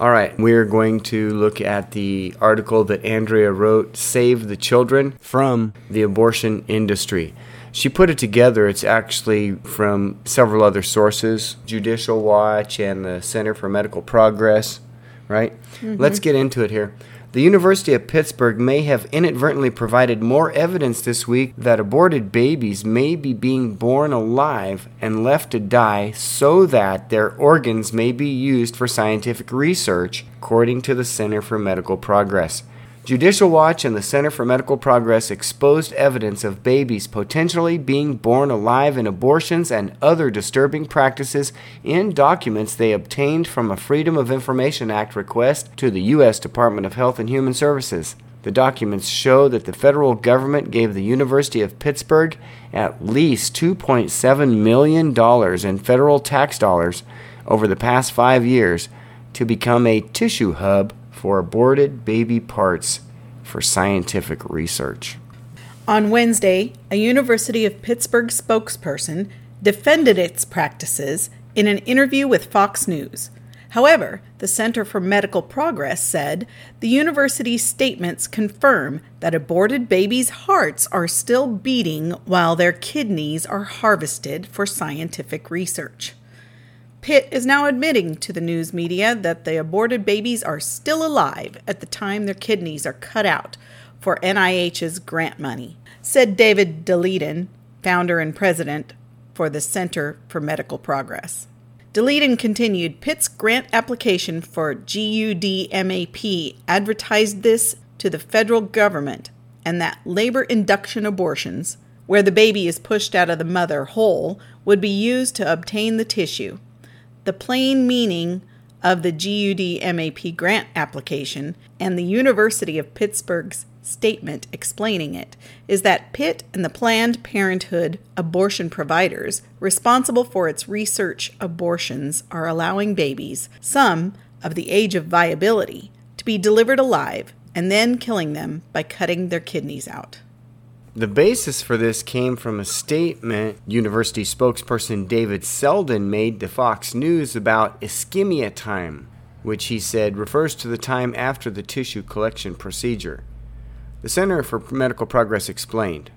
All right, we're going to look at the article that Andrea wrote, Save the Children from the Abortion Industry. She put it together. It's actually from several other sources Judicial Watch and the Center for Medical Progress, right? Mm-hmm. Let's get into it here. The University of Pittsburgh may have inadvertently provided more evidence this week that aborted babies may be being born alive and left to die so that their organs may be used for scientific research, according to the Center for Medical Progress. Judicial Watch and the Center for Medical Progress exposed evidence of babies potentially being born alive in abortions and other disturbing practices in documents they obtained from a Freedom of Information Act request to the U.S. Department of Health and Human Services. The documents show that the federal government gave the University of Pittsburgh at least $2.7 million in federal tax dollars over the past five years to become a tissue hub for aborted baby parts for scientific research. On Wednesday, a University of Pittsburgh spokesperson defended its practices in an interview with Fox News. However, the Center for Medical Progress said the university's statements confirm that aborted babies' hearts are still beating while their kidneys are harvested for scientific research. Pitt is now admitting to the news media that the aborted babies are still alive at the time their kidneys are cut out for NIH's grant money, said David Daleiden, founder and president for the Center for Medical Progress. Daleiden continued Pitt's grant application for GUDMAP advertised this to the federal government and that labor induction abortions, where the baby is pushed out of the mother whole, would be used to obtain the tissue. The plain meaning of the GUDMAP grant application and the University of Pittsburgh's statement explaining it is that Pitt and the Planned Parenthood abortion providers responsible for its research abortions are allowing babies, some of the age of viability, to be delivered alive and then killing them by cutting their kidneys out. The basis for this came from a statement university spokesperson David Seldin made to Fox News about ischemia time, which he said refers to the time after the tissue collection procedure. The Center for Medical Progress explained,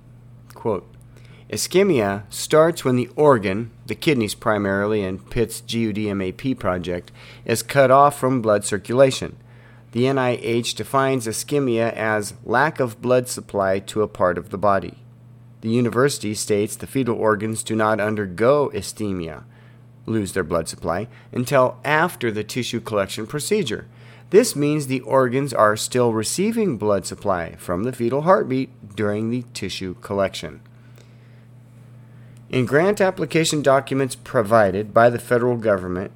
quote, Ischemia starts when the organ, the kidneys primarily in Pitt's GUDMAP project, is cut off from blood circulation. The NIH defines ischemia as lack of blood supply to a part of the body. The university states the fetal organs do not undergo ischemia, lose their blood supply, until after the tissue collection procedure. This means the organs are still receiving blood supply from the fetal heartbeat during the tissue collection. In grant application documents provided by the federal government,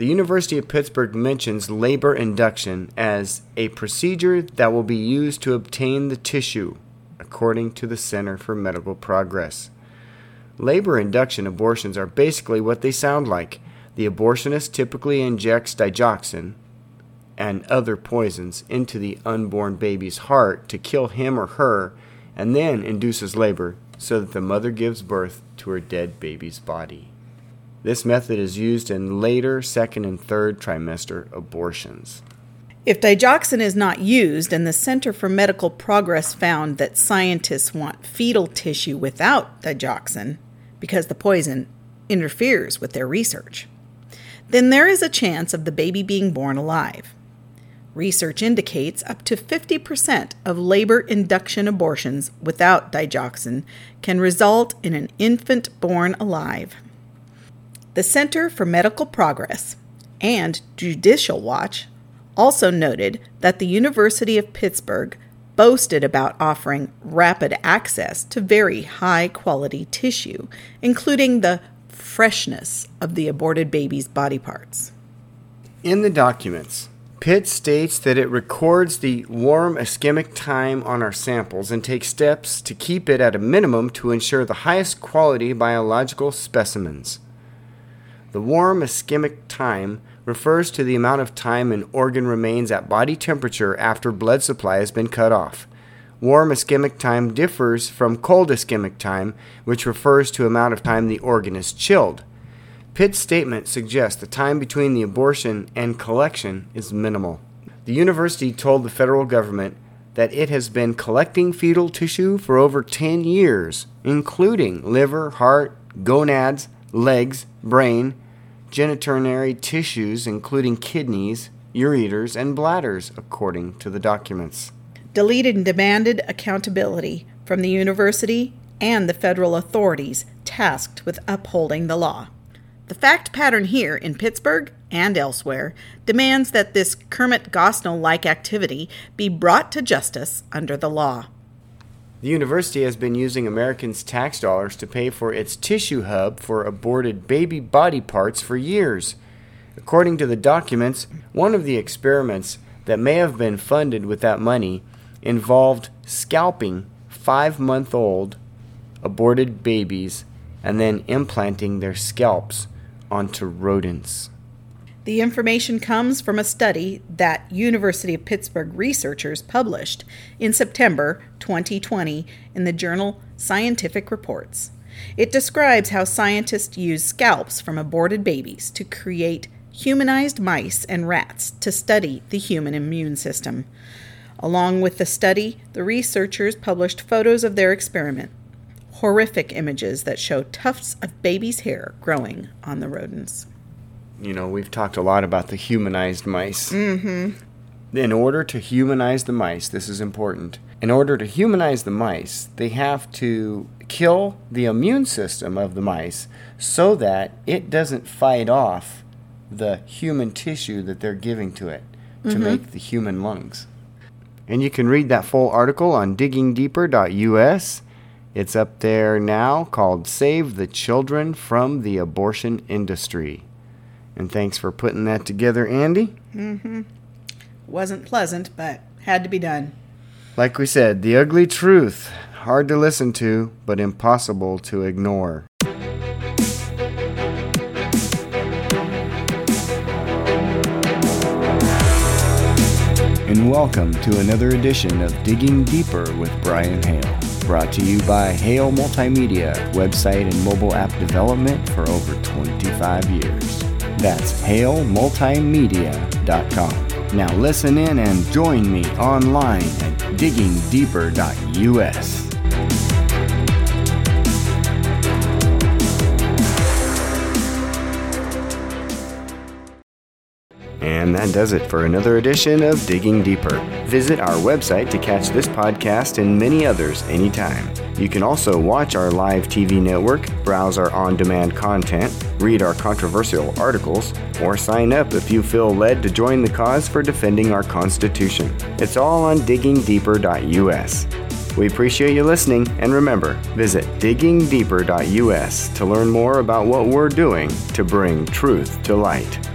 the University of Pittsburgh mentions labor induction as a procedure that will be used to obtain the tissue, according to the Center for Medical Progress. Labor induction abortions are basically what they sound like. The abortionist typically injects digoxin and other poisons into the unborn baby's heart to kill him or her and then induces labor so that the mother gives birth to her dead baby's body. This method is used in later second and third trimester abortions. If digoxin is not used, and the Center for Medical Progress found that scientists want fetal tissue without digoxin because the poison interferes with their research, then there is a chance of the baby being born alive. Research indicates up to 50% of labor induction abortions without digoxin can result in an infant born alive. The Center for Medical Progress and Judicial Watch also noted that the University of Pittsburgh boasted about offering rapid access to very high quality tissue, including the freshness of the aborted baby's body parts. In the documents, Pitt states that it records the warm ischemic time on our samples and takes steps to keep it at a minimum to ensure the highest quality biological specimens. The warm ischemic time refers to the amount of time an organ remains at body temperature after blood supply has been cut off. Warm ischemic time differs from cold ischemic time, which refers to amount of time the organ is chilled. Pitt's statement suggests the time between the abortion and collection is minimal. The university told the federal government that it has been collecting fetal tissue for over 10 years, including liver, heart, gonads, legs, brain, genitourinary tissues, including kidneys, ureters, and bladders, according to the documents Daleiden and demanded accountability from the university and the federal authorities tasked with upholding the law. The fact pattern here in Pittsburgh and elsewhere demands that this Kermit Gosnell like activity be brought to justice under the law. The university has been using Americans' tax dollars to pay for its tissue hub for aborted baby body parts for years. According to the documents, one of the experiments that may have been funded with that money involved scalping five month old aborted babies and then implanting their scalps onto rodents. The information comes from a study that University of Pittsburgh researchers published in September 2020 in the journal Scientific Reports. It describes how scientists use scalps from aborted babies to create humanized mice and rats to study the human immune system. Along with the study, the researchers published photos of their experiment horrific images that show tufts of baby's hair growing on the rodents. You know, we've talked a lot about the humanized mice. Mm-hmm. In order to humanize the mice, this is important. In order to humanize the mice, they have to kill the immune system of the mice so that it doesn't fight off the human tissue that they're giving to it to mm-hmm. make the human lungs. And you can read that full article on diggingdeeper.us. It's up there now called Save the Children from the Abortion Industry. And thanks for putting that together, Andy. Mm-hmm. Wasn't pleasant, but had to be done. Like we said, the ugly truth. Hard to listen to, but impossible to ignore. and welcome to another edition of Digging Deeper with Brian Hale. Brought to you by Hale Multimedia, website and mobile app development for over 25 years. That's halemultimedia.com. Now listen in and join me online at diggingdeeper.us. And that does it for another edition of Digging Deeper. Visit our website to catch this podcast and many others anytime. You can also watch our live TV network, browse our on demand content, read our controversial articles, or sign up if you feel led to join the cause for defending our Constitution. It's all on diggingdeeper.us. We appreciate you listening, and remember, visit diggingdeeper.us to learn more about what we're doing to bring truth to light.